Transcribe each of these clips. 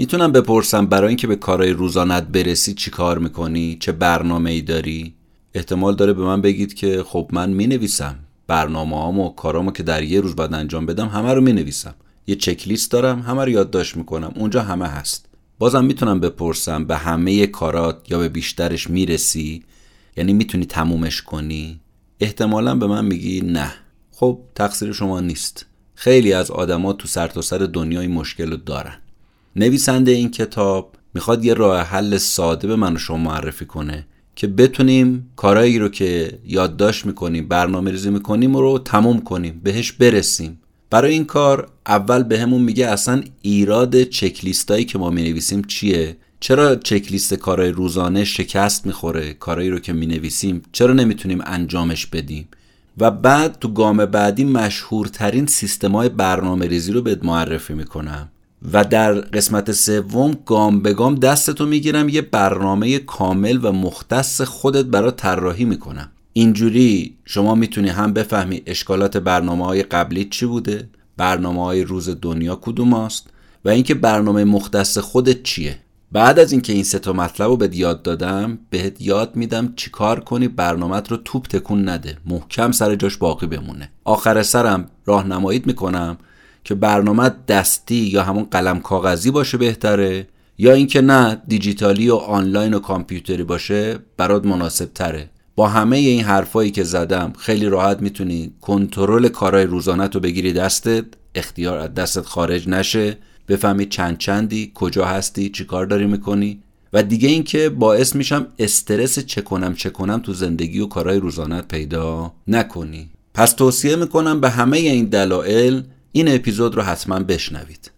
می‌تونم بپرسم برای اینکه به کارهای روزانت برسی چی کار می‌کنی؟ چه برنامه ای داری؟ احتمال داره به من بگید که خب من می‌نویسم. برنامه و کارامو که در یه روز باید انجام بدم همه رو می‌نویسم. یه چکلیست دارم همه رو یادداشت می‌کنم. اونجا همه هست. بازم می‌تونم بپرسم به همه کارات یا به بیشترش می‌رسی؟ یعنی می‌تونی تمومش کنی؟ احتمالا به من میگی نه. خب تقصیر شما نیست. خیلی از آدما تو سرتاسر سر دنیای مشکل رو دارن. نویسنده این کتاب می‌خواد یه راه حل ساده به من و شما معرفی کنه که بتونیم کارایی رو که یادداشت می‌کنیم برنامه ریزی می‌کنیم رو تموم کنیم بهش برسیم. برای این کار اول بهمون به میگه اصلا ایراد چکلیستایی که ما می‌نویسیم چیه؟ چرا چکلیست کارهای روزانه شکست می‌خوره؟ کارهایی رو که می‌نویسیم چرا نمی‌تونیم انجامش بدیم؟ و بعد تو گام بعدی مشهورترین سیستمای برنامه ریزی رو بهت معرفی می‌کنم. و در قسمت سوم گام به گام دستتو می‌گیرم یه برنامه کامل و مختص خودت برای طراحی می‌کنم. اینجوری شما می‌تونی هم بفهمی اشکالات برنامه های قبلی چی بوده برنامه های روز دنیا کدوم است و اینکه برنامه مختص خودت چیه. بعد از اینکه این سه تا مطلب رو بهت یاد دادم بهت یاد میدم چیکار کنی برنامت رو توپ تکون نده. محکم سر جاش باقی بمونه. آخر سرم راهنماییت می‌کنم که برنامه دستی یا همون قلم کاغذی باشه بهتره یا اینکه نه دیجیتالی و آنلاین و کامپیوتری باشه برات مناسب تره با همه این حرفایی که زدم خیلی راحت می‌تونی کنترل کارهای روزانت رو بگیری دستت اختیار از دستت خارج نشه بفهمی چند چندی کجا هستی چی کار داری می‌کنی. و دیگه اینکه باعث میشم استرس چه کنم چه کنم تو زندگی و کارهای روزانت پیدا نکنی. پس توصیه می‌کنم به همه این دلایل این اپیزود رو حتما بشنوید.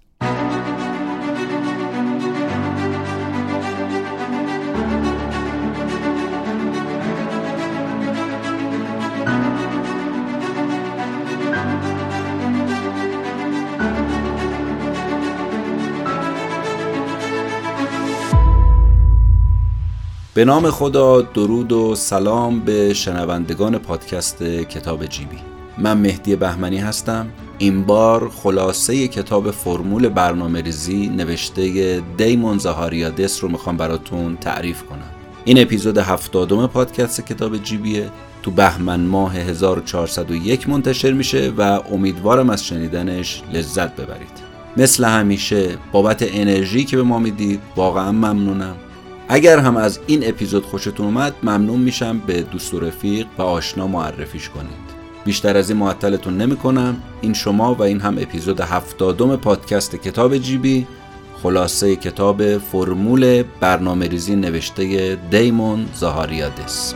به نام خدا درود و سلام به شنوندگان پادکست کتاب جیبی. من مهدی بهمنی هستم. این بار خلاصه کتاب فرمول برنامه ریزی نوشته دیمون زهاریادس رو می‌خوام براتون تعریف کنم. این اپیزود هفتادم پادکست کتاب جیبیه. تو بهمن ماه 1401 منتشر میشه و امیدوارم از شنیدنش لذت ببرید. مثل همیشه بابت انرژی که به ما می‌دید واقعا ممنونم. اگر هم از این اپیزود خوشتون اومد ممنون میشم به دوست و رفیق و آشنا معرفیش کنید. بیشتر از این معطلتون نمی کنم این شما و این هم اپیزود هفتادم پادکست کتاب جیبی. خلاصه کتاب فرمول برنامه ریزی نوشته دیمون زهاریادس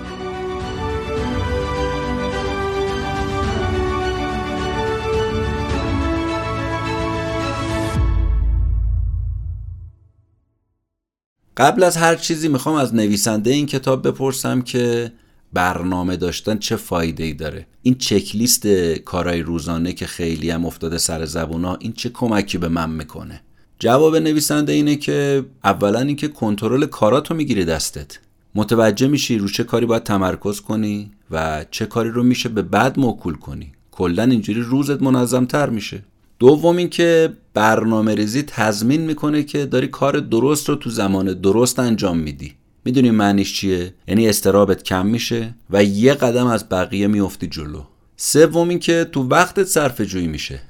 قبل از هر چیزی می‌خوام از نویسنده این کتاب بپرسم که برنامه داشتن چه فایده ای داره؟ این چکلیست کارهای روزانه که خیلی هم افتاده سر زبونا این چه کمکی به من می‌کنه؟ جواب نویسنده اینه که اولا اینکه کنترل کاراتو می‌گیری دستت. متوجه میشی رو چه کاری باید تمرکز کنی و چه کاری رو میشه به بعد موکول کنی. کلا اینجوری روزت منظم تر میشه. دوم اینکه برنامه ریزی تضمین می‌کنه که داری کار درست رو تو زمان درست انجام میدی. می‌دونی معنیش چیه؟ یعنی استرابت کم میشه و یه قدم از بقیه میافتی جلو. سوم اینکه تو وقتت صرف جویی میشه.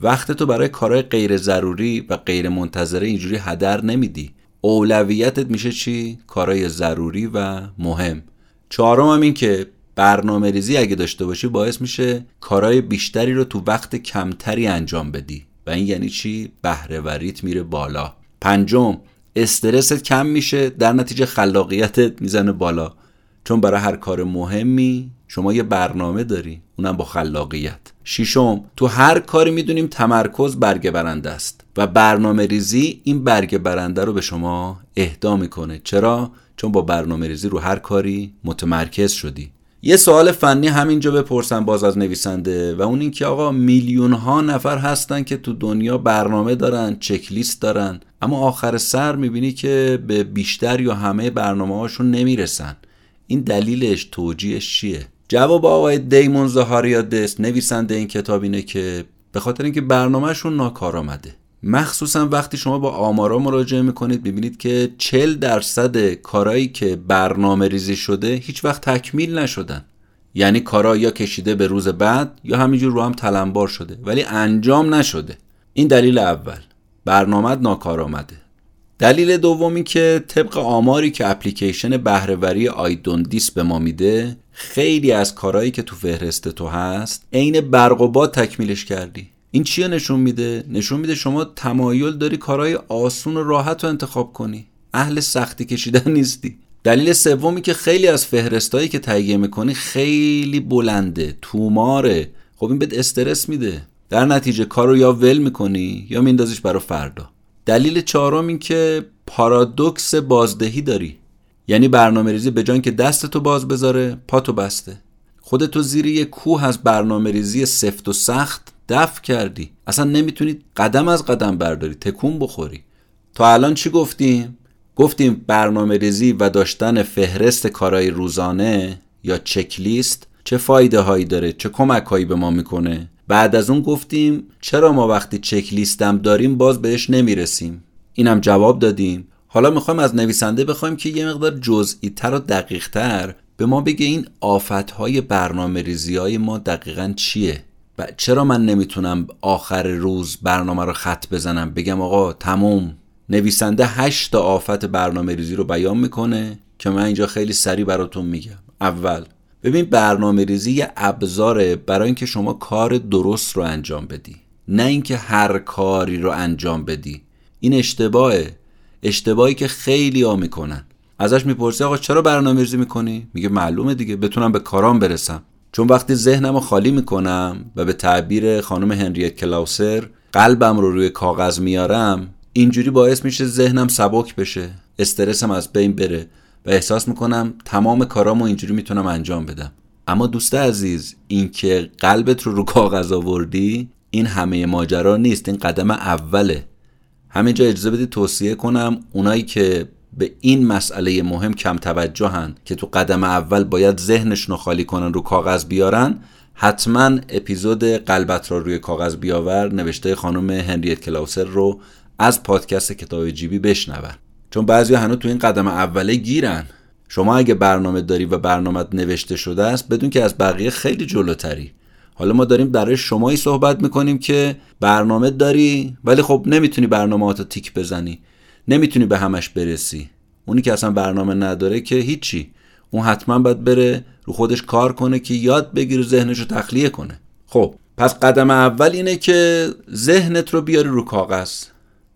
وقت تو برای کارهای غیر ضروری و غیر منتظره اینجوری هدر نمیدی. اولویتت میشه چی؟ کارهای ضروری و مهم. چهارم هم این که برنامه ریزی اگه داشته باشی باعث میشه کارهای بیشتری رو تو وقت کمتری انجام بدی. و این یعنی چی؟ بهرهوریت میره بالا. پنجم استرست کم میشه در نتیجه خلاقیتت می‌زنه بالا. چون برای هر کار مهمی شما یه برنامه داری اونم با خلاقیت. ششم تو هر کاری می‌دونیم تمرکز برگه برنده است و برنامه ریزی این برگه برنده رو به شما اهدا می‌کنه. چرا؟ چون با برنامه ریزی رو هر کاری متمرکز شدی. یه سوال فنی همینجا بپرسم باز از نویسنده و اون اینکه آقا میلیون ها نفر هستن که تو دنیا برنامه دارن چکلیست دارن اما آخر سر می‌بینی که به بیشتر یا همه برنامه هاشون نمی‌رسن. این دلیلش توجیهش چیه؟ جواب آقای دیمون دست نویسنده این کتاب اینه که به خاطر اینکه برنامهشون ناکار آمده مخصوصا وقتی شما با آمارا مراجعه می‌کنید ببینید که 40 درصد کارهایی که برنامه ریزی شده هیچ وقت تکمیل نشدن. یعنی کارا یا کشیده به روز بعد یا همینجور رو هم تلمبار شده ولی انجام نشده. این دلیل اول. برنامه ناکارآمده. دلیل دومی که طبق آماری که اپلیکیشن بهرهوری آیدوندیس به ما میده خیلی از کارهایی که تو فهرست تو هست عین برق و باد تکمیلش کردی. این چیه نشون میده؟ نشون میده شما تمایل داری کارهای آسون و راحت رو انتخاب کنی. اهل سختی کشیدن نیستی. دلیل سومی که خیلی از فهرستایی که تهیه می‌کنی خیلی بلنده توماره خب این بهت استرس میده. در نتیجه کار رو یا ول می‌کنی یا میندازیش برای فردا. دلیل چهارم این که پارادوکس بازدهی داری. یعنی برنامه ریزی به جان که دستتو باز بذاره پاتو بسته. خودتو زیر یه کوه از برنامه ریزی سفت و سخت دفع کردی. اصلا نمی‌تونی قدم از قدم برداری. تکون بخوری. تا الان چی گفتیم؟ گفتیم برنامه ریزی و داشتن فهرست کارهای روزانه یا چکلیست چه فایده هایی داره چه کمک هایی به ما می‌کنه. بعد از اون گفتیم چرا ما وقتی چکلیستم داریم باز بهش نمی‌رسیم؟ اینم جواب دادیم. حالا می‌خوایم از نویسنده بخوایم که یه مقدار جزئی تر و دقیق تر به ما بگه این آفت های برنامه ریزی های ما دقیقا چیه. و چرا من نمی‌تونم آخر روز برنامه رو خط بزنم؟ بگم آقا تموم. نویسنده هشت تا آفت برنامه ریزی رو بیان می‌کنه که من اینجا خیلی سریع براتون میگم. اول ببین برنامه ریزی یه ابزاره برای اینکه شما کار درست رو انجام بدی نه اینکه هر کاری رو انجام بدی. این اشتباهه. اشتباهی که خیلی ها می‌کنن. ازش می‌پرسی آقا چرا برنامه ریزی می‌کنی؟ میگه معلومه دیگه بتونم به کارام برسم. چون وقتی ذهنم رو خالی می‌کنم و به تعبیر خانم هنریت کلاوسر قلبم رو روی کاغذ میارم اینجوری باعث میشه ذهنم سبک بشه استرسم از بین بره و احساس می‌کنم تمام کارامو اینجوری می‌تونم انجام بدم. اما دوست عزیز اینکه قلبت رو رو کاغذ آوردی این همه ماجرا نیست این قدم اوله. همینجا اجازه بدید توصیه کنم اونایی که به این مسئله مهم کم توجهن که تو قدم اول باید ذهنشون رو خالی کنن رو کاغذ بیارن. حتما اپیزود قلبت را روی کاغذ بیاور نوشته خانم هنریت کلاوسر رو از پادکست کتاب جیبی بشنون. چون بعضی هنوز تو این قدم اوله گیرن. شما اگه برنامه داری و برنامه نوشته شده است بدون که از بقیه خیلی جلوتری. حالا ما داریم برای شمایی صحبت می‌کنیم که برنامه داری ولی خب نمی‌تونی برنامه تیک بزنی. نمی‌تونی به همش برسی. اونی که اصلا برنامه نداره که هیچی. اون حتما باید بره رو خودش کار کنه که یاد بگیره ذهنش رو تخلیه کنه. خب پس قدم اول اینه که ذهنت رو بیاری رو کاغذ.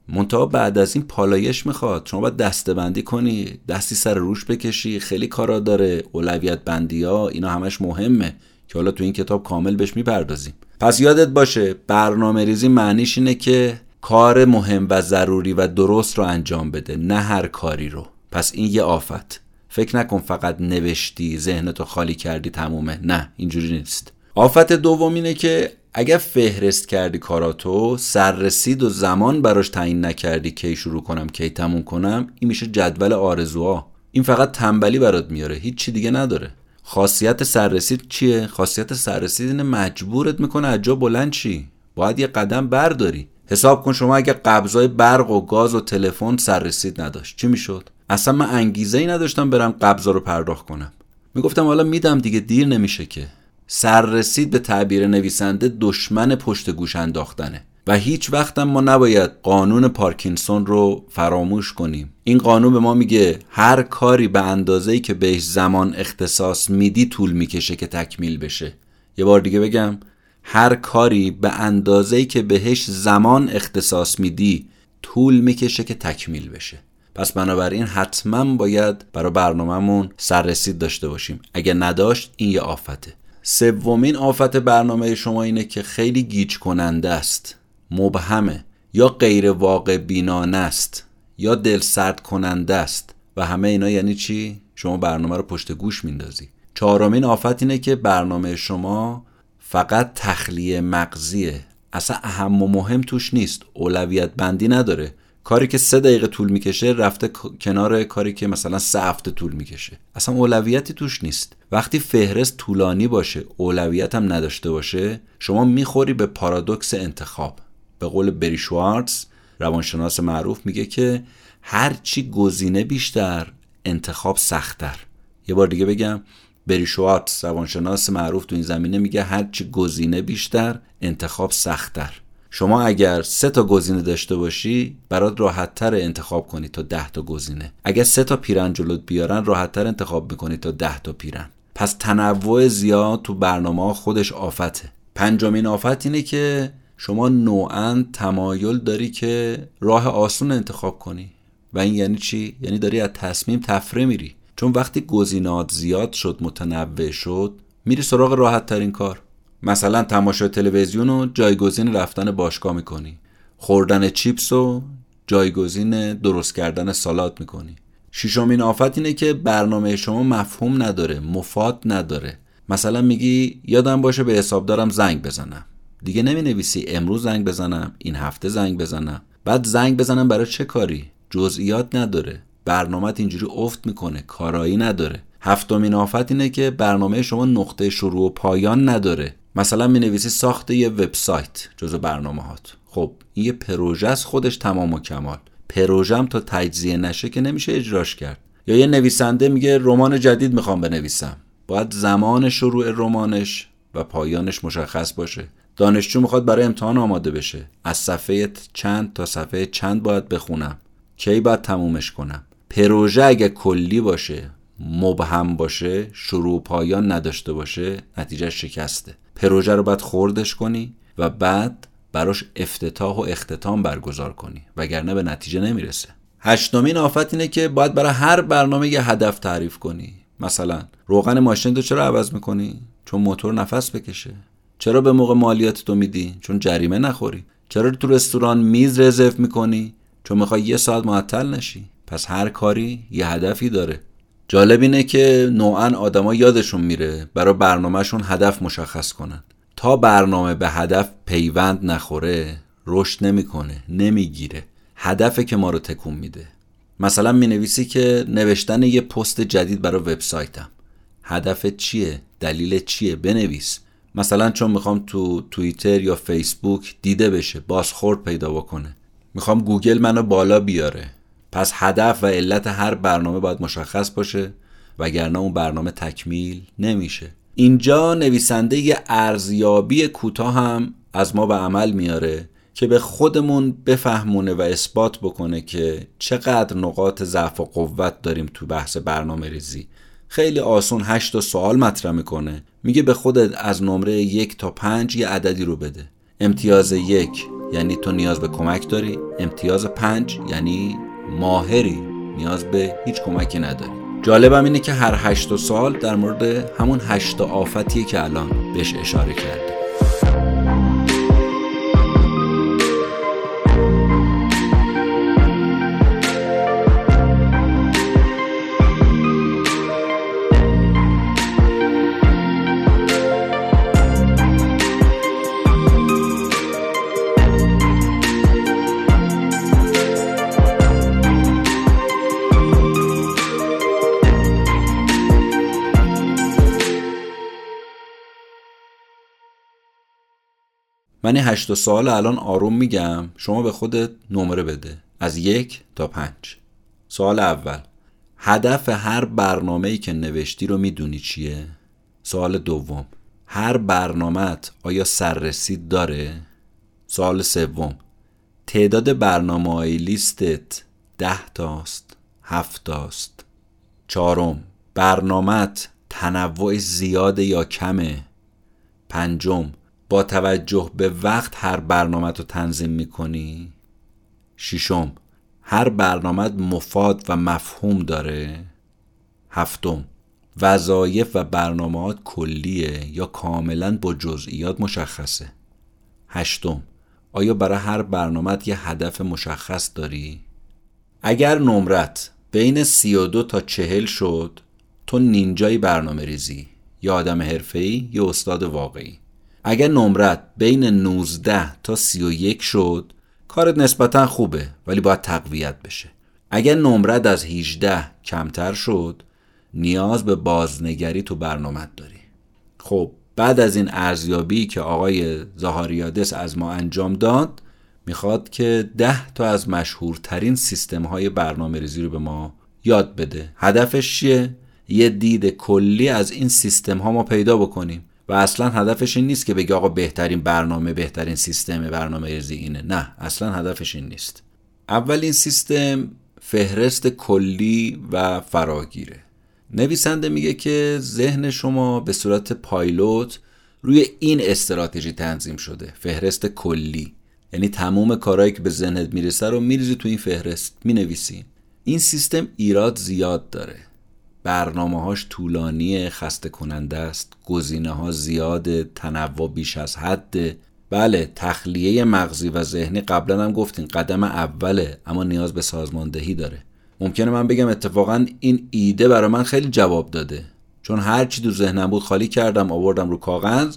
منتها بعد از این پالایش می‌خواد. شما باید دسته بندی کنی دستی سر روش بکشی خیلی کارا داره اولویت بندی ها اینا همش مهمه که حالا تو این کتاب کامل بهش می‌پردازیم. پس یادت باشه برنامه ریزی معنیش اینه که کار مهم و ضروری و درست رو انجام بده نه هر کاری رو. پس این یه آفت. فکر نکن فقط نوشتی ذهنتو خالی کردی تمومه. نه اینجوری نیست. آفت دوم اینه که اگر فهرست کردی کاراتو سررسید و زمان براش تعیین نکردی کی شروع کنم کی تموم کنم این میشه جدول آرزوها. این فقط تنبلی برات میاره هیچ چی دیگه نداره. خاصیت سررسید چیه؟ خاصیت سررسید اینه مجبورت می‌کنه از جا بلند چی باید یه قدم برداری. حساب کن شما اگه قبضای برق و گاز و تلفن سررسید نداشت. چی می‌شد؟ اصلا من انگیزه ای نداشتم برم قبضا رو پرداخت کنم. می‌گفتم حالا میدم دیگه دیر نمیشه که. سررسید به تعبیر نویسنده دشمن پشت گوش انداختنه. و هیچ وقتم ما نباید قانون پارکینسون رو فراموش کنیم. این قانون به ما میگه هر کاری به اندازه‌ای که بهش زمان اختصاص میدی طول می‌کشه که تکمیل بشه. یه بار دیگه بگم هر کاری به اندازه‌ای که بهش زمان اختصاص میدی طول می‌کشه که تکمیل بشه. پس بنابراین حتما باید برای برنامهمون سررسید داشته باشیم. اگه نداشت این یه آفته. سومین آفت برنامه شما اینه که خیلی گیج کننده است. مبهمه. یا غیر واقع بینانه است یا دل سرد کننده است. و همه اینا یعنی چی؟ شما برنامه رو پشت گوش میندازی. چهارمین آفت اینه که برنامه شما فقط تخلیه مغزیه. اصلا اهم و مهم توش نیست. اولویت بندی نداره. کاری که سه دقیقه طول می‌کشه رفته کنار کاری که مثلا سه هفته طول می‌کشه. اصلا اولویتی توش نیست. وقتی فهرست طولانی باشه اولویت هم نداشته باشه شما می‌خوری به پارادوکس انتخاب. به قول بری شوارتز روانشناس معروف میگه که هرچی گزینه بیشتر انتخاب سختتر. یه بار دیگه بگم بری شوارتز روانشناس معروف تو این زمینه میگه هرچی گزینه بیشتر انتخاب سختتر. شما اگر سه تا گزینه داشته باشی برات راحت تر انتخاب کنی تا ده تا گزینه. اگر سه تا پیرن جلوت بیارن راحت تر انتخاب می‌کنی تا ده تا پیرن. پس تنوع زیاد تو برنامه خودش آفته. پنجمین آفت اینه که شما نوعا تمایل داری که راه آسون انتخاب کنی. و این یعنی چی؟ یعنی داری از تصمیم تفره میری. چون وقتی گزینات زیاد شد متنوع شد میری سراغ راحت ترین کار. مثلا تماشای تلویزیون رو جایگزین رفتن باشگاه می‌کنی. خوردن چیپس و جایگزین درست کردن سالات می‌کنی. ششمین آفت اینه که برنامه شما مفهوم نداره مفاد نداره. مثلا میگی یادم باشه به حسابدارم زنگ بزنم. دیگه نمی نویسی امروز زنگ بزنم این هفته زنگ بزنم. بعد زنگ بزنم برای چه کاری؟ جزئیات نداره. برنامه اینجوری افت می‌کنه کارایی نداره. هفتمین آفت اینه که برنامه شما نقطه شروع و پایان نداره. مثلا می نویسی ساخت یه وبسایت جزو برنامه هات خب این یه پروژه از خودش تمام و کمال. پروژم تا تجزیه نشه که نمیشه اجراش کرد. یا یه نویسنده میگه رمان جدید می‌خوام بنویسم. باید زمان شروع رمانش و پایانش مشخص باشه. دانشجو می‌خواد برای امتحان آماده بشه. از صفحه چند تا صفحه چند باید بخونم؟ کی باید تمومش کنم؟ پروژه اگه کلی باشه مبهم باشه شروع پایان نداشته باشه نتیجه شکسته. پروژه رو باید خوردش کنی و بعد براش افتتاح و اختتام برگزار کنی وگرنه به نتیجه نمی‌رسه. هشتمین آفت اینه که باید برای هر برنامه یه هدف تعریف کنی. مثلا روغن ماشین تو چرا عوض می‌کنی؟ چون موتور نفس بکشه. چرا به موقع مالیات تو میدی؟ چون جریمه نخوری. چرا تو رستوران میز رزرو می‌کنی؟ چون می‌خوای یه ساعت معطل نشی؟ پس هر کاری یه هدفی داره. جالب اینه که نوعا آدما یادشون میره برای برنامهشون هدف مشخص کنن. تا برنامه به هدف پیوند نخوره رشد نمی‌کنه نمی‌گیره. هدفه که ما رو تکون میده. مثلا می نویسی که نوشتن یه پست جدید برای وبسایتم. هدف چیه؟ دلیل چیه؟ بنویس. مثلا چون می‌خوام تو توییتر یا فیسبوک دیده بشه بازخورد پیدا بکنه. می‌خوام گوگل منو بالا بیاره. پس هدف و علت هر برنامه باید مشخص باشه وگرنه اون برنامه تکمیل نمیشه. اینجا نویسنده ارزیابی کوتاه هم از ما به عمل میاره که به خودمون بفهمونه و اثبات بکنه که چقدر نقاط ضعف و قوت داریم تو بحث برنامه ریزی. خیلی آسون هشت سوال مطرح می‌کنه. میگه به خودت از نمره یک تا پنج یه عددی رو بده. امتیاز یک یعنی تو نیاز به کمک داری. امتیاز پنج یعنی ماهری نیاز به هیچ کمکی نداری جالبم اینه که هر هشت سال در مورد همون هشت آفتیه که الان بهش اشاره کرده. من این هشت سوال الان آروم میگم. شما به خودت نمره بده. از یک تا پنج. سوال اول. هدف هر برنامه ای که نوشتی رو می‌دونی چیه؟ سوال دوم. هر برنامهت آیا سررسید داره؟ سوال سوم. تعداد برنامه های لیستت ده تاست هفت تاست. چهارم. برنامت تنوع زیاده یا کمه؟ پنجم. با توجه به وقت هر برنامه رو تنظیم می‌کنی؟ ششم هر برنامه مفاد و مفهوم داره؟ هفتم وظایف و برنامهات کلیه یا کاملا با جزئیات مشخصه؟ هشتم آیا برای هر برنامه یه هدف مشخص داری؟ اگر نمرت بین سی و دو تا چهل شد تو نینجای برنامه ریزی یا آدم حرفه‌ای یا استاد واقعی. اگر نمرت بین 19 تا 31 شد کارت نسبتا خوبه ولی باید تقویت بشه. اگر نمرت از 18 کمتر شد نیاز به بازنگری تو برنامه داری. خب بعد از این ارزیابی که آقای زهاریادس از ما انجام داد می‌خواد که ده تا از مشهورترین سیستم های برنامه ریزی رو به ما یاد بده. هدفش چیه؟ یه دید کلی از این سیستم ها ما پیدا بکنیم. و اصلا هدفش این نیست که بگه آقا بهترین برنامه بهترین سیستم برنامه ریزی اینه. نه اصلا هدفش این نیست. اولین سیستم فهرست کلی و فراگیره. نویسنده میگه که ذهن شما به صورت پایلوت روی این استراتژی تنظیم شده. فهرست کلی. یعنی تمام کارهایی که به ذهنت می‌رسه رو میریزی تو این فهرست. می‌نویسی این سیستم ایراد زیاد داره. برنامه هاش طولانی خسته کننده است. گزینه ها زیاد تنوع بیش از حد. بله تخلیه مغزی و ذهنی قبلا هم گفتین قدم اوله اما نیاز به سازماندهی داره. ممکنه من بگم اتفاقا این ایده برای من خیلی جواب داده. چون هر چی تو ذهنم بود خالی کردم آوردم رو کاغذ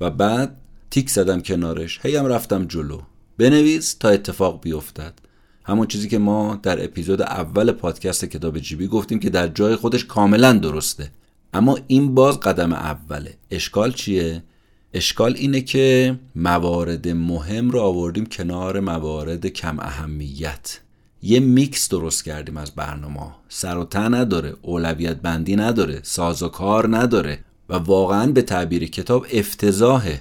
و بعد تیک زدم کنارش. هی هم رفتم جلو. بنویس تا اتفاق بیفتد. همون چیزی که ما در اپیزود اول پادکست کتاب جیبی گفتیم که در جای خودش کاملا درسته. اما این باز قدم اوله. اشکال چیه؟ اشکال اینه که موارد مهم رو آوردیم کنار موارد کم اهمیت. یه میکس درست کردیم از برنامه سر و ته نداره اولویت بندی نداره ساز و کار نداره و واقعا به تعبیر کتاب افتضاحه.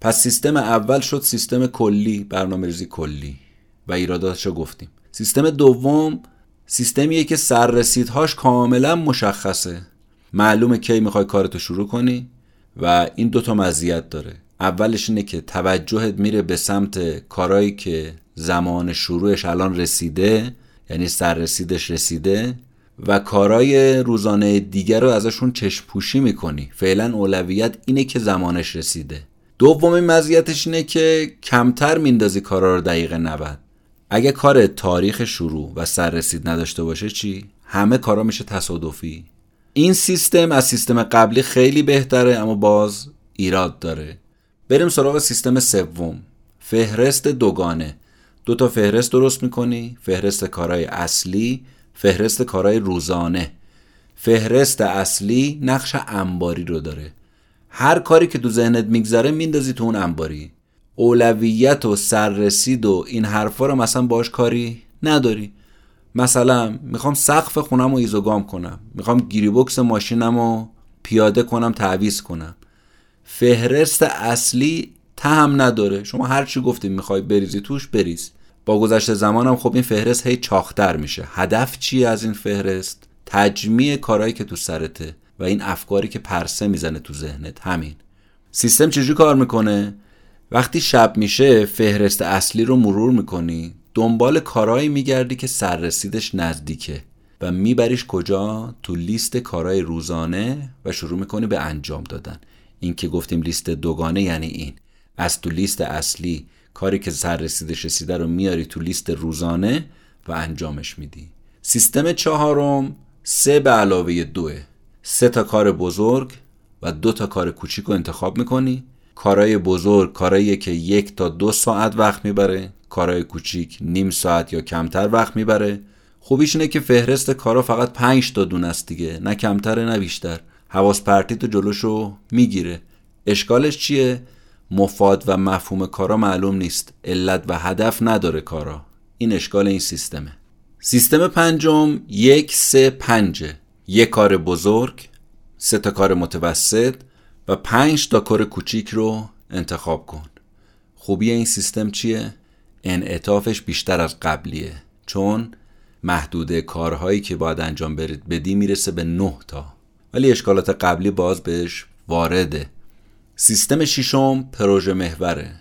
پس سیستم اول شد سیستم کلی برنامه ریزی کلی. و ایراداتش رو گفتیم. سیستم دوم سیستمیه که سررسیدهاش کاملا مشخصه. معلومه کی می‌خوای کارتو شروع کنی و این دوتا مزیت داره. اولش اینه که توجهت میره به سمت کارایی که زمان شروعش الان رسیده یعنی سررسیدش رسیده و کارای روزانه دیگر رو ازشون چشم پوشی می‌کنی. فعلا اولویت اینه که زمانش رسیده. دومین مزیتش اینه که کمتر میندازی کارا رو دقیقه 90 اگه کار تاریخ شروع و سررسید نداشته باشه چی؟ همه کارا میشه تصادفی. این سیستم از سیستم قبلی خیلی بهتره اما باز ایراد داره. بریم سراغ سیستم سوم. فهرست دوگانه. دو تا فهرست درست می‌کنی؟ فهرست کارهای اصلی فهرست کارهای روزانه. فهرست اصلی نقش انباری رو داره. هر کاری که تو ذهنت میگذره میندازی تو اون انباری. اولویت و سررسید و این حرفا رو مثلا باش کاری نداری. مثلا می‌خوام سقف خونم رو ایزوگام کنم. می‌خوام گیری بکس ماشینم رو پیاده کنم تعویز کنم. فهرست اصلی تهم نداره. شما هر چی گفتیم می‌خوای بریزی توش بریز. با گذشت زمانم خب این فهرست هی چاختر میشه. هدف چی از این فهرست؟ تجمیع کارهایی که تو سرته و این افکاری که پرسه می‌زنه تو ذهنت. همین. سیستم چجوری کار می‌کنه؟ وقتی شب میشه فهرست اصلی رو مرور می‌کنی. دنبال کارهایی میگردی که سررسیدش نزدیکه. و میبریش کجا؟ تو لیست کارهای روزانه و شروع می‌کنی به انجام دادن. این که گفتیم لیست دوگانه یعنی این. از تو لیست اصلی کاری که سررسیدش رسیده رو میاری تو لیست روزانه و انجامش میدی. سیستم چهارم سه به علاوه دوه. سه تا کار بزرگ و دو تا کار کوچیک رو انتخاب می‌کنی. کارهای بزرگ کارهایی که یک تا دو ساعت وقت می‌بره کارهای کوچیک نیم ساعت یا کمتر وقت می‌بره. خوبیش اینه که فهرست کارا فقط پنج تا دون است دیگه نه کمتره نه بیشتر. حواس پرتی تو جلوشو می‌گیره. اشکالش چیه؟ مفاد و مفهوم کارا معلوم نیست. علت و هدف نداره کارا. این اشکال این سیستمه. سیستم پنجم یک سه پنجه. یک کار بزرگ سه تا کار متوسط و پنج تا کار کوچیک رو انتخاب کن. خوبی این سیستم چیه؟ انعطافش بیشتر از قبلیه. چون محدوده کارهایی که باید انجام بدی می‌رسه به نه تا. ولی اشکالات قبلی باز بهش وارده. سیستم ششم پروژه محوره.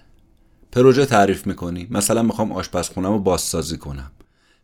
پروژه تعریف می‌کنی. مثلا می‌خوام آشپزخونم رو بازسازی کنم.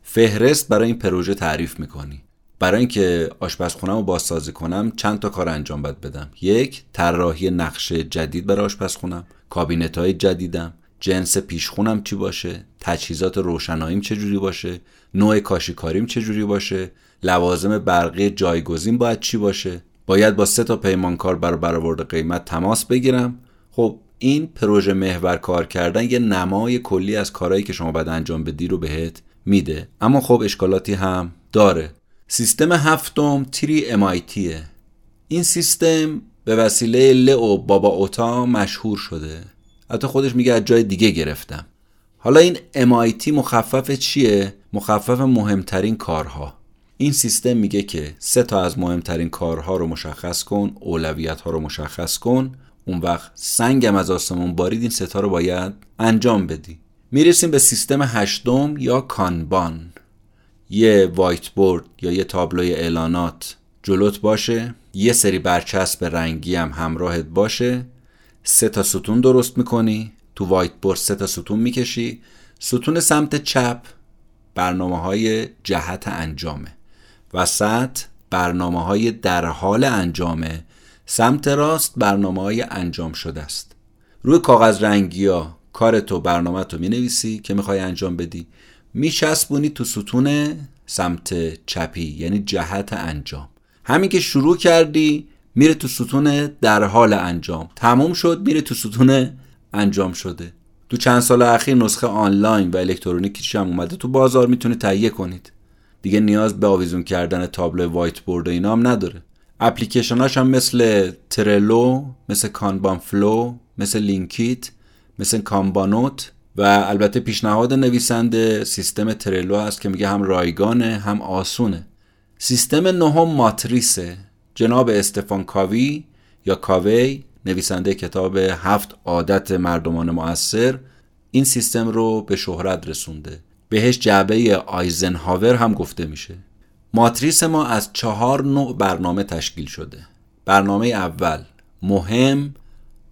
فهرست برای این پروژه تعریف می‌کنی. برای اینکه آشپزخونم رو بازسازی کنم چند تا کار انجام باید بدم. یک طراحی نقشه جدید برای آشپزخونم کابینت های جدیدم جنس پیشخونم چی باشه تجهیزات روشناییم چه جوری باشه نوع کاشیکاریم جوری باشه لوازم برقی جایگزین باید چی باشه. باید با سه تا پیمانکار برای برآورد قیمت تماس بگیرم. خب این پروژه محور کار کردن یه نمای کلی از کارهایی که شما باید انجام بدی رو بهت میده. اما خب اشکالاتی هم داره. سیستم هفتم تری امایتیه این سیستم به وسیله لئو بابا اوتا مشهور شده. حتی خودش میگه از جای دیگه گرفتم. حالا این MIT مخفف چیه؟ مخفف مهمترین کارها. این سیستم میگه که سه تا از مهمترین کارها رو مشخص کن اولویت ها رو مشخص کن. اون وقت سنگم از آسمون بارید این سه تا رو باید انجام بدی. می‌رسیم به سیستم هشتم یا Kanban. یه whiteboard یا یه تابلوی اعلانات جلوت باشه یه سری برچسب رنگی هم همراهت باشه سه تا ستون درست می‌کنی تو whiteboard سه تا ستون می‌کشی ستون سمت چپ برنامه های جهت انجامه وسط برنامه های در حال انجامه سمت راست برنامه های انجام شده است. روی کاغذ رنگی ها کار تو برنامه تو می نویسی که می‌خوای انجام بدی. میچسبونی تو ستون سمت چپی یعنی جهت انجام. همین که شروع کردی میره تو ستون در حال انجام. تموم شد میره تو ستون انجام شده. تو چند سال اخیر نسخه آنلاین و الکترونیکی هم اومده. تو بازار می‌تونید تهیه کنید. دیگه نیاز به آویزون کردن تابلو whiteboard و اینا هم نداره. اپلیکیشناش هم مثل Trello مثل KanbanFlow مثل LeanKit مثل Kanbanote و البته پیشنهاد نویسنده سیستم Trello هست که میگه هم رایگانه هم آسونه. سیستم نهم ماتریسه. جناب استفان کاوی یا کاوی نویسنده کتاب هفت عادت مردمان مؤثر این سیستم رو به شهرت رسونده. بهش جعبه آیزنهاور هم گفته میشه. ماتریس ما از چهار نوع برنامه تشکیل شده. برنامه اول مهم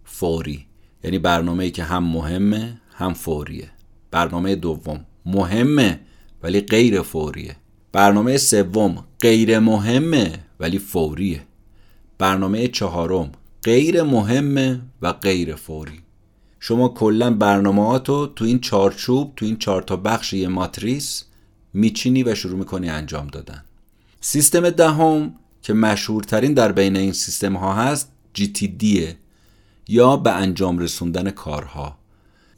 فوری. یعنی برنامه ای که هم مهمه هم فوریه. برنامه دوم مهمه ولی غیر فوریه. برنامه سوم غیر مهمه ولی فوریه. برنامه چهارم غیر مهمه و غیر فوری. شما کلا برنامه تو این چارچوب تو این چهار تا بخش یه ماتریس میچینی و شروع می‌کنی انجام دادن. سیستم دهم که مشهورترین در بین این سیستم ها هست GTD یا به انجام رسوندن کارها.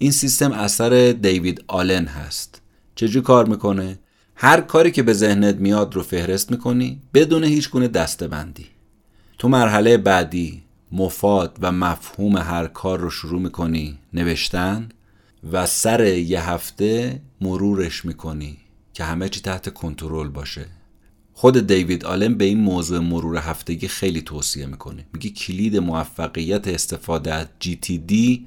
این سیستم اثر دیوید آلن هست. چجور کار می‌کنه؟ هر کاری که به ذهنت میاد رو فهرست می‌کنی بدون هیچ گونه دسته بندی تو مرحله بعدی مفاد و مفهوم هر کار رو شروع می‌کنی نوشتن و سر یه هفته مرورش می‌کنی که همه چی تحت کنترل باشه. خود دیوید آلن به این موضوع مرور هفتگی خیلی توصیه می‌کنه. میگه کلید موفقیت استفاده از GTD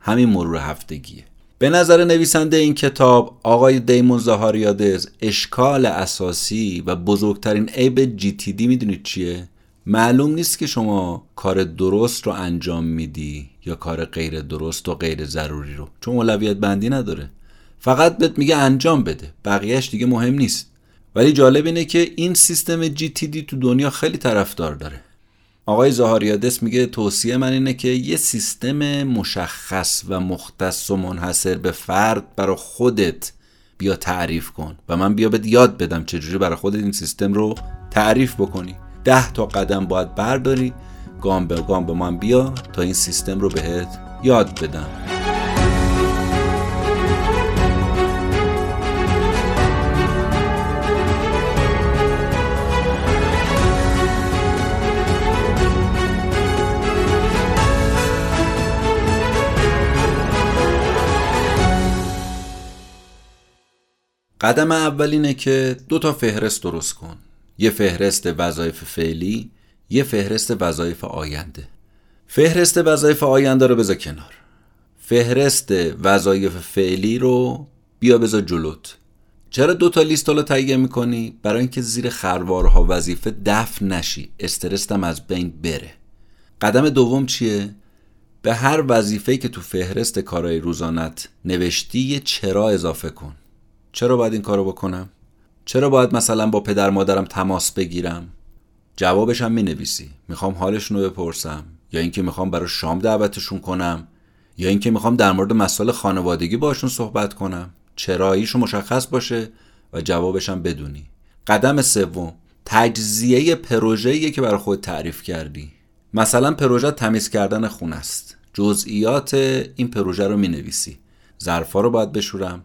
همین مرور هفتگیه. به نظر نویسنده این کتاب آقای دیمون زهاریادز اشکال اساسی و بزرگترین عیب GTD می‌دونید چیه؟ معلوم نیست که شما کار درست رو انجام میدی یا کار غیر درست و غیر ضروری رو. چون اولویت بندی نداره. فقط بهت میگه انجام بده. بقیهش دیگه مهم نیست. ولی جالب اینه که این سیستم GTD تو دنیا خیلی طرفدار داره. آقای زهاریادس میگه توصیه من اینه که یه سیستم مشخص و مختص و منحصر به فرد برای خودت بیا تعریف کن و من بیا بهت یاد بدم چجوری برای خودت این سیستم رو تعریف بکنی. ده تا قدم باید برداری گام به گام به من بیا تا این سیستم رو بهت یاد بدم. قدم اول اینه که دو تا فهرست درست کن. یه فهرست وظایف فعلی یه فهرست وظایف آینده. فهرست وظایف آینده رو بذار کنار. فهرست وظایف فعلی رو بیا بذار جلوت. چرا دو تا لیست رو تهیه می‌کنی؟ برای اینکه زیر خروارها وظیفه دفن نشی. استرستم از بین بره. قدم دوم چیه؟ به هر وظیفه‌ای که تو فهرست کارهای روزانت نوشتی یه چرا اضافه کن. چرا باید این کارو بکنم؟ چرا باید مثلا با پدر مادرم تماس بگیرم؟ جوابش هم می نویسی می‌خوام حالشون رو بپرسم. یا اینکه می‌خوام برای شام دعوتشون کنم. یا اینکه می‌خوام در مورد مسائل خانوادگی باشون صحبت کنم. چراییشو مشخص باشه و جوابش هم بدونی. قدم سوم تجزیه پروژه‌ای که برای خود تعریف کردی. مثلا پروژه تمیز کردن خونه است. جزئیات این پروژه رو می نویسی ظرفا رو باید بشورم.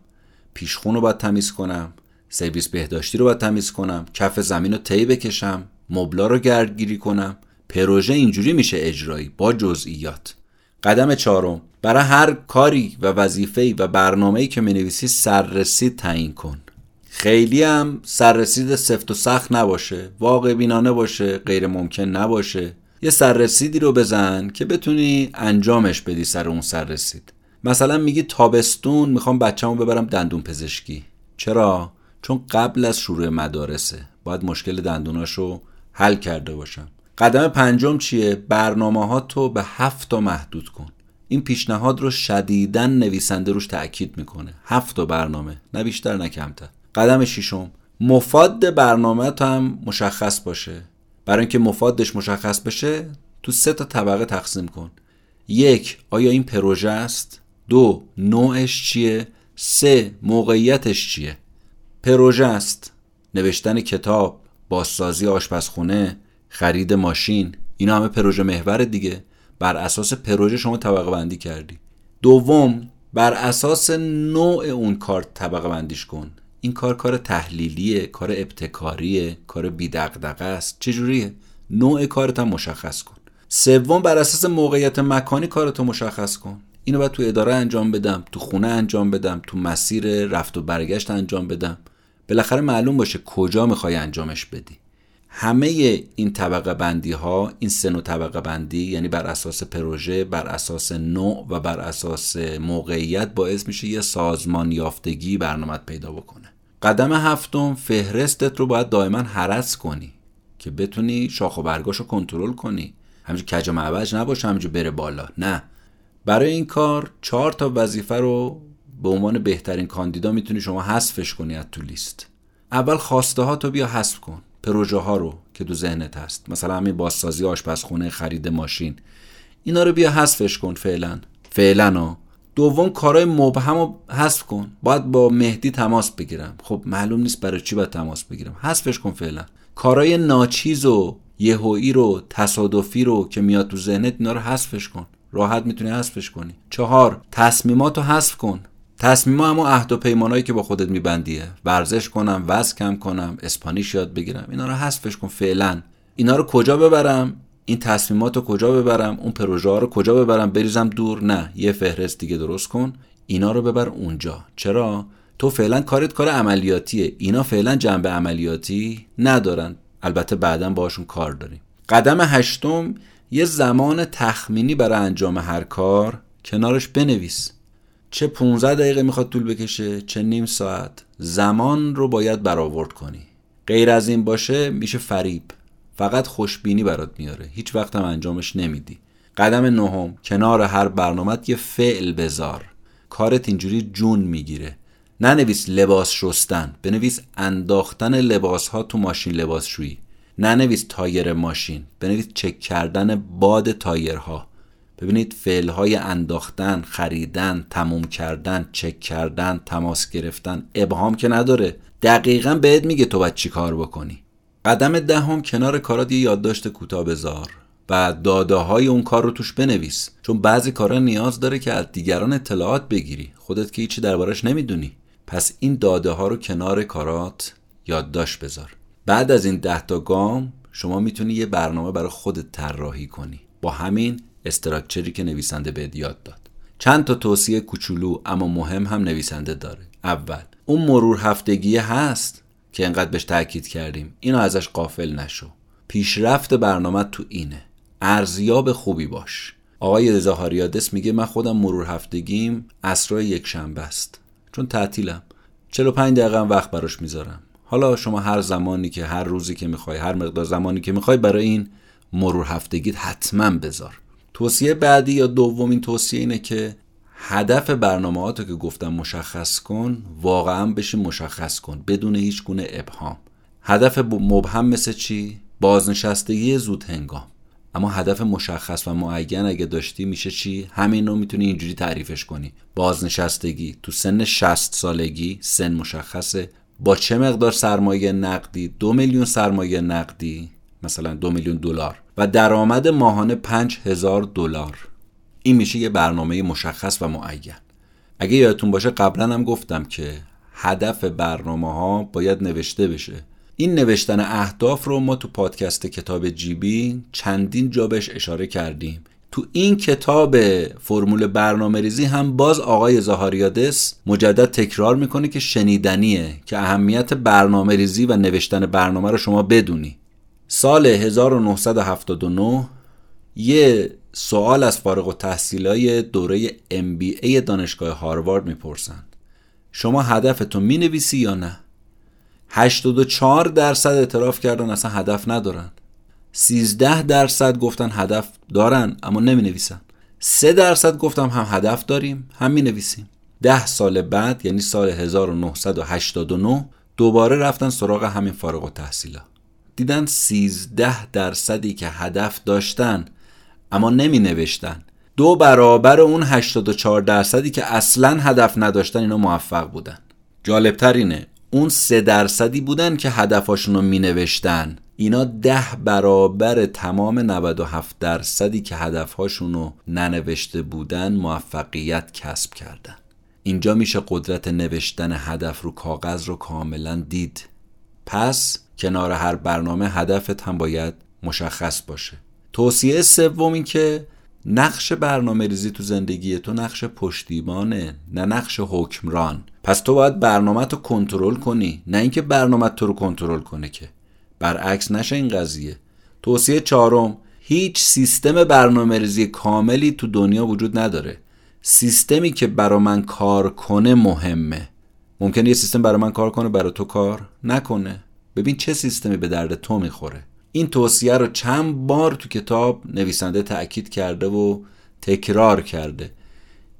پیشخون رو باید تمیز کنم سرویس بهداشتی رو باید تمیز کنم کف زمین رو طی بکشم مبلا رو گردگیری کنم. پروژه اینجوری میشه اجرایی با جزئیات. قدم چهارم برای هر کاری و وظیفه‌ای و برنامه‌ای که می‌نویسی سررسید تعیین کن. خیلی هم سررسید سفت و سخت نباشه واقع بینانه باشه غیر ممکن نباشه. یه سررسیدی رو بزن که بتونی انجامش بدی سر اون سررسید. مثلا میگی تابستون می‌خوام بچه‌مو ببرم دندون پزشکی. چرا؟ چون قبل از شروع مدارسه. باید مشکل دندوناشو حل کرده باشم. قدم پنجم چیه؟ برنامه ها تو به هفت تا محدود کن. این پیشنهاد رو شدیدن نویسنده روش تاکید می‌کنه. هفت تا برنامه نه بیشتر نه کمتر. قدم ششم. مفاد برنامه تو هم مشخص باشه. برای اینکه مفادش مشخص بشه تو سه تا طبقه تقسیم کن. یک آیا این پروژه است؟ دو نوعش چیه؟ سه موقعیتش چیه؟ پروژه است. نوشتن کتاب بازسازی آشپزخونه خرید ماشین اینا همه پروژه محور دیگه. بر اساس پروژه شما طبقه بندی کردی. دوم بر اساس نوع اون کار طبقه بندیش کن. این کار کار تحلیلیه کار ابتکاریه کار بیدقدقه است. چجوریه؟ نوع کارت هم مشخص کن. سوم بر اساس موقعیت مکانی کارتو مشخص کن. اینو باید تو اداره انجام بدم تو خونه انجام بدم تو مسیر رفت و برگشت انجام بدم. بالاخره معلوم باشه کجا می‌خوای انجامش بدی. همه این طبقه بندی ها این سه نوع طبقه بندی یعنی بر اساس پروژه بر اساس نوع و بر اساس موقعیت باعث میشه یه سازمان یافتگی برنامت پیدا بکنه. قدم هفتم فهرستت رو باید دائما حرس کنی که بتونی شاخ و برگاش رو کنترل کنی. همینجور کج و معوج نباشه همینجور بره بالا. نه. برای این کار چهار تا وظیفه رو به عنوان بهترین کاندیدا می‌تونی شما حذفش کنی از تو لیست. اول خواسته ها تو بیا حذف کن. پروژه ها رو که تو ذهنت هست. مثلا همین بازسازی آشپزخونه خرید ماشین. اینا رو بیا حذفش کن فعلا. فعلا دوم کارهای مبهم رو حذف کن. باید با مهدی تماس بگیرم. خب معلوم نیست برای چی باید تماس بگیرم. حذفش کن فعلا. کارهای ناچیز و یهویی رو تصادفی رو که میاد تو ذهنت اینا رو حذفش کن. راحت می‌تونی حذفش کنی. چهار تصمیمات حذف کن. تصمیم اما عهد و پیمانایی که با خودت میبندیه. ورزش کنم وزن کم کنم اسپانیش یاد بگیرم. اینا رو حذفش کن فعلا. اینا رو کجا ببرم؟ این تصمیمات رو کجا ببرم؟ اون پروژه ها رو کجا ببرم؟ بریزم دور؟ نه. یه فهرست دیگه درست کن. اینا رو ببر اونجا. چرا؟ تو فعلا کارت کار عملیاتیه. اینا فعلا جنبه عملیاتی ندارن. البته بعدا باشون کار داریم. قدم هشتم یه زمان تخمینی برای انجام هر کار کنارش بنویس. چه 15 دقیقه می‌خواد طول بکشه چه نیم ساعت. زمان رو باید برآورد کنی. غیر از این باشه میشه فریب. فقط خوشبینی برات میاره. هیچ وقت هم انجامش نمیدی. قدم نهم کنار هر برنامه یه فعل بذار. کارت اینجوری جون می‌گیره. ننویس لباس شستن بنویس انداختن لباس ها تو ماشین لباسشویی. ننویس تایر ماشین بنویس چک کردن باد تایرها. ببینید فعل های انداختن خریدن تموم کردن چک کردن تماس گرفتن ابهام که نداره. دقیقا بهت میگه تو باید چی کار بکنی. قدم دهم کنار کارات یه یادداشت کوتاه بذار و داده های اون کار رو توش بنویس. چون بعضی کارا نیاز داره که از دیگران اطلاعات بگیری. خودت که هیچی دربارش نمی‌دونی. پس این داده ها رو کنار کارات یادداشت بذار. بعد از این ده تا گام شما می‌تونی یه برنامه برای خودت طراحی کنی. با همین استراکچری که نویسنده بهت یاد داد. چند تا توصیه کوچولو اما مهم هم نویسنده داره. اول اون مرور هفتگی هست که انقدر بهش تاکید کردیم. اینو ازش قافل نشو. پیشرفت برنامه تو اینه. ارزیاب خوبی باش. آقای زهاریادس میگه من خودم مرور هفتگیم اسرای یک شنبه است. چون تعطیلم. 45 دقیقه وقت براش می‌ذارم. حالا شما هر زمانی که هر روزی که می‌خوای هر مقدار زمانی که می‌خوای برای این مرور هفتگیت حتما بذار. توصیه بعدی یا دومین توصیه اینه که هدف برنامه که گفتم مشخص کن واقعا بشی مشخص کن بدون هیچ گونه ابهام. هدف مبهم مثل چی؟ بازنشستگی زود هنگام. اما هدف مشخص و معین اگه داشتی میشه چی؟ همین رو می‌تونی اینجوری تعریفش کنی. بازنشستگی تو سن 60 سالگی سن مشخصه. با چه مقدار سرمایه نقدی؟ دو میلیون سرمایه نقدی مثلا دو میلیون دلار. و درآمد ماهانه پنج هزار دلار. این میشه یه برنامه مشخص و معین. اگه یادتون باشه قبلا هم گفتم که هدف برنامه ها باید نوشته بشه. این نوشتن اهداف رو ما تو پادکست کتاب جیبی چندین جا بهش اشاره کردیم. تو این کتاب فرمول برنامه ریزی هم باز آقای زهاریادس مجدد تکرار می‌کنه که شنیدنیه که اهمیت برنامه ریزی و نوشتن برنامه رو شما بدونی. سال 1979 یه سوال از فارغ و تحصیلای دوره MBA دانشگاه هاروارد می‌پرسند. شما هدفتون می‌نویسی یا نه؟ 84 درصد اعتراف کردن اصلا هدف ندارن 13 درصد گفتن هدف دارن اما نمی نویسن 3 درصد گفتم هم هدف داریم هم می نویسیم 10 سال بعد یعنی سال 1989 دوباره رفتن سراغ همین فارغ و تحصیلا دیدن 13 درصدی که هدف داشتن اما نمی نوشتن دو برابر اون 84 درصدی که اصلا هدف نداشتن اینا موفق بودن. جالبتر اینه اون سه درصدی بودن که هدفاشون رو می نوشتن اینا ده برابر تمام 97 درصدی که هدفهاشون رو ننوشته بودن موفقیت کسب کردن. اینجا میشه قدرت نوشتن هدف رو کاغذ رو کاملا دید. پس کنار هر برنامه هدفت هم باید مشخص باشه. توصیه سوم این که نقش برنامه ریزی تو زندگی تو نقش پشتیبانه نه نقش حکمران. پس تو باید برنامه رو کنترل کنی نه اینکه برنامه تو رو کنترل کنه که. برعکس نشه این قضیه. توصیه چهارم هیچ سیستم برنامه ریزی کاملی تو دنیا وجود نداره. سیستمی که برا من کار کنه مهمه. ممکنه یه سیستم برا من کار کنه برا تو کار نکنه. ببین چه سیستمی به درد تو می‌خوره. این توصیه رو چند بار تو کتاب نویسنده تأکید کرده و تکرار کرده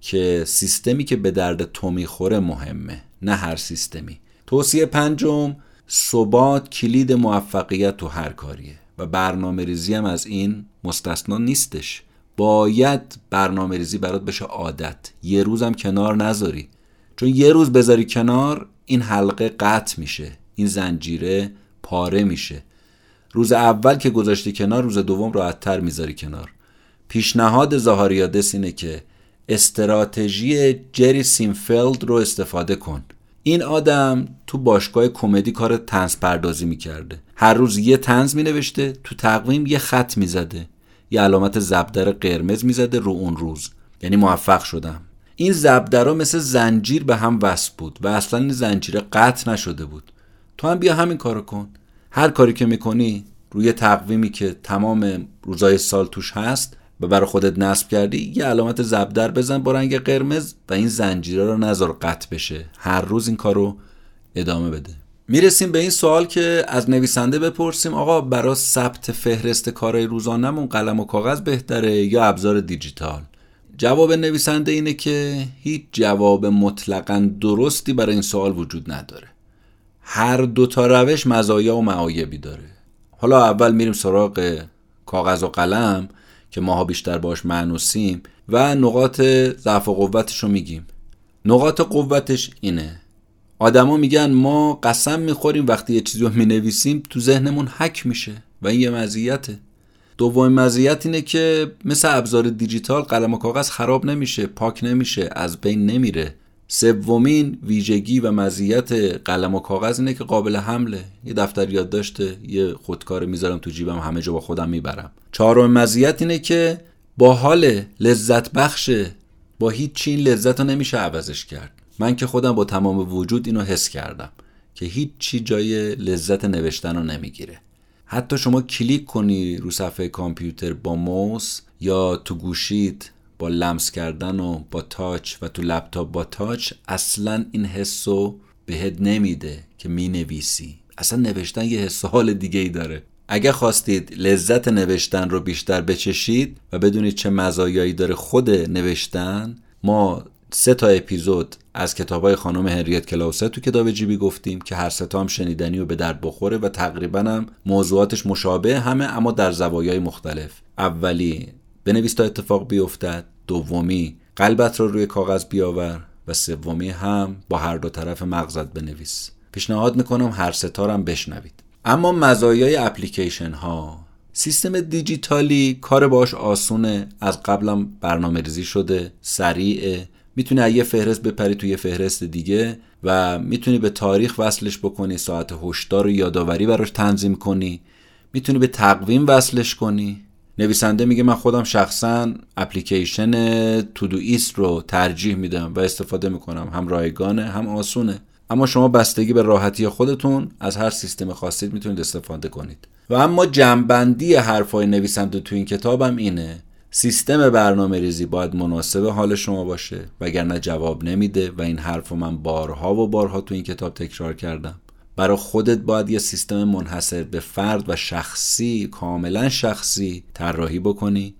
که سیستمی که به درد تو می‌خوره مهمه نه هر سیستمی. توصیه پنجم ثبات کلید موفقیت تو هر کاریه و برنامه ریزی هم از این مستثنا نیستش. باید برنامه ریزی برات بشه عادت. یه روزم کنار نذاری. چون یه روز بذاری کنار این حلقه قطع میشه این زنجیره پاره میشه. روز اول که گذاشتی کنار روز دوم راحتتر می‌ذاری کنار. پیشنهاد زهاریادس اینه که استراتژی جری سینفلد رو استفاده کن. این آدم تو باشگاه کمدی کار تنز پردازی می‌کرده. هر روز یه تنز مینوشته تو تقویم یه خط می‌زده. یه علامت زبدر قرمز می‌زده رو اون روز. یعنی موفق شدم. این زبدرها مثل زنجیر به هم وصل بود و اصلا این زنجیره قطع نشده بود. تو هم بیا همین کارو کن. هر کاری که می‌کنی روی تقویمی که تمام روزای سال توش هست و برای خودت نصب کردی یه علامت زبدر بزن با رنگ قرمز و این زنجیره رو نذار قطع بشه. هر روز این کارو ادامه بده. می‌رسیم به این سوال که از نویسنده بپرسیم آقا برای ثبت فهرست کارهای روزانهمون قلم و کاغذ بهتره یا ابزار دیجیتال؟ جواب نویسنده اینه که هیچ جواب مطلقا درستی برای این سوال وجود نداره. هر دو تا روش مزایا و معایبی داره. حالا اول میریم سراغ کاغذ و قلم که ماها بیشتر باش معنوسیم و نقاط ضعف و قوتش رو میگیم. نقاط قوتش اینه. آدما میگن ما قسم می‌خوریم وقتی یه چیزی رو می‌نویسیم تو ذهنمون حک میشه و این یه مزیته. دومین مزیت اینه که مثل ابزار دیجیتال قلم و کاغذ خراب نمیشه پاک نمیشه از بین نمیره. سومین ویژگی و مزیت قلم و کاغذ اینه که قابل حمله. یه دفتر یاد داشته یه خودکار می‌ذارم تو جیبم همه جا با خودم می‌برم. چهارمین مزیت اینه که با حال لذت بخشه با هیچ چین لذت رو نمیشه عوضش کرد. من که خودم با تمام وجود اینو حس کردم که هیچ چی جای لذت نوشتن رو نمی‌گیره. حتی شما کلیک کنی رو صفحه کامپیوتر با موس یا تو گوشیت با لمس کردن و با تاچ و تو لپتاپ با تاچ اصلا این حسو بهت نمیده که می نویسی اصلا نوشتن یه حس حال دیگه ای داره. اگه خواستید لذت نوشتن رو بیشتر بچشید و بدونید چه مزایایی داره خود نوشتن ما سه تا اپیزود از کتاب های خانم هنریت کلاوسه تو کتاب جیبی گفتیم که هر سه هم شنیدنی و به درد بخوره و تقریبا هم موضوعاتش مشابه همه اما در زوایای مختلف. اولی بنویس تا اتفاق بیفتد. دومی قلبت رو روی کاغذ بیاور و سومی هم با هر دو طرف مغزت بنویس. پیشنهاد می‌کنم هر ستارم بشنوید. اما مزایای اپلیکیشن ها سیستم دیجیتالی کار باش آسونه. از قبلم برنامه ریزی شده سریعه. می‌تونی یه فهرست بپری توی فهرست دیگه و می‌تونی به تاریخ وصلش بکنی ساعت هشدار و یادآوری براش تنظیم کنی. می‌تونی به تقویم وصلش کنی. نویسنده میگه من خودم شخصا اپلیکیشن تودو ایست رو ترجیح میدم و استفاده می‌کنم. هم رایگانه هم آسونه. اما شما بستگی به راحتی خودتون از هر سیستم خاصی می‌تونید استفاده کنید. و اما جنبندی حرفای نویسنده تو این کتابم اینه سیستم برنامه ریزی باید مناسب حال شما باشه وگرنه جواب نمیده و این حرف من بارها و بارها تو این کتاب تکرار کردم. برای خودت باید یه سیستم منحصر به فرد و شخصی کاملا شخصی طراحی بکنی.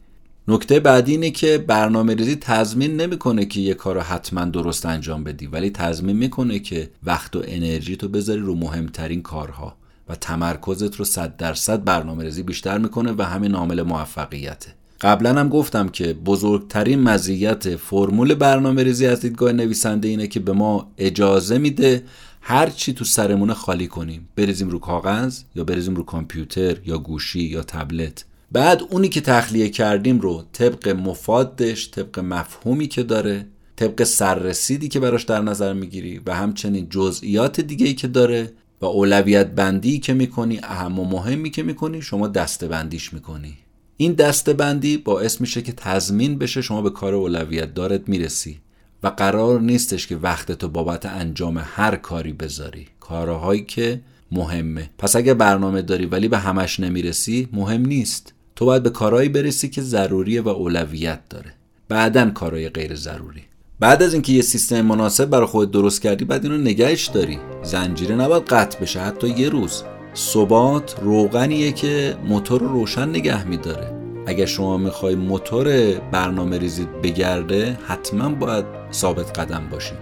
نکته بعدی اینه که برنامه ریزی تضمین نمی‌کنه که یه کار حتما درست انجام بدی ولی تضمین می‌کنه که وقت و انرژی تو بذاری رو مهمترین کارها و تمرکزت رو صد درصد برنامه ریزی بیشتر می‌کنه و همین عامل موفقیته. قبلا هم گفتم که بزرگترین مزیت فرمول برنامه ریزی از دیدگاه نویسنده اینه که به ما اجازه میده هر چی تو سرمونه خالی کنیم. بریزیم رو کاغذ یا بریزیم رو کامپیوتر یا گوشی یا تبلت. بعد اونی که تخلیه کردیم رو طبق مفادش طبق مفهومی که داره طبق سررسیدی که براش در نظر می‌گیری و همچنین جزئیات دیگه ای که داره و اولویت بندی که می‌کنی اهم و مهمی که می‌کنی شما دسته بندیش می‌کنی. این دسته بندی باعث میشه که تضمین بشه شما به کار اولویت دارت می‌رسی. و قرار نیستش که وقتتو بابت انجام هر کاری بذاری. کارهایی که مهمه. پس اگه برنامه داری ولی به همش نمی‌رسی مهم نیست. تو باید به کارهایی برسی که ضروریه و اولویت داره. بعدا کارهای غیر ضروری. بعد از اینکه یه سیستم مناسب برای خود درست کردی بعد اینو نگهش داری. زنجیره نباید قطع بشه حتی یه روز. ثبات روغنیه که موتور رو روشن نگه میداره. اگر شما می‌خوای موتور برنامه ریزید بگرده حتما باید ثابت قدم باشی.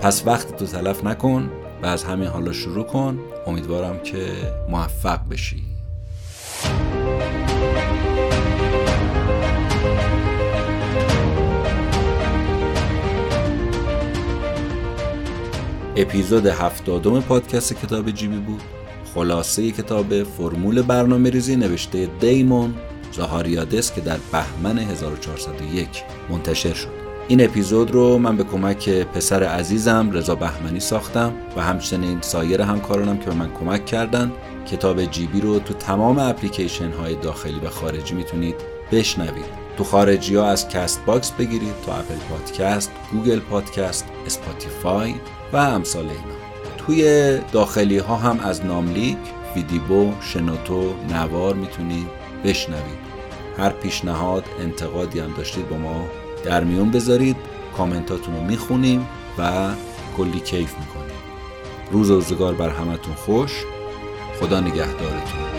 پس وقت تو تلف نکن و از همین حالا شروع کن. امیدوارم که موفق بشی. اپیزود هفتادم پادکست کتاب جیبی بود. خلاصه کتاب فرمول برنامه ریزی نوشته دیمون زهاریادس که در بهمن 1401 منتشر شد. این اپیزود رو من به کمک پسر عزیزم رضا بهمنی ساختم و همچنین سایر همکارانم که به من کمک کردن. کتاب جیبی رو تو تمام اپلیکیشن های داخلی و خارجی می‌تونید بشنوید. تو خارجی ها از Castbox بگیرید تو Apple Podcast، Google Podcast، Spotify و امثال اینا. توی داخلی ها هم از ناملیک، ویدیبو، شنوتو، نوار می‌تونید بشنوید. هر پیشنهاد انتقادی هم داشتید با ما در میون بذارید کامنتاتون رو می‌خونیم و کلی کیف می‌کنیم. روز و روزگار بر همتون خوش. خدا نگهدارتون.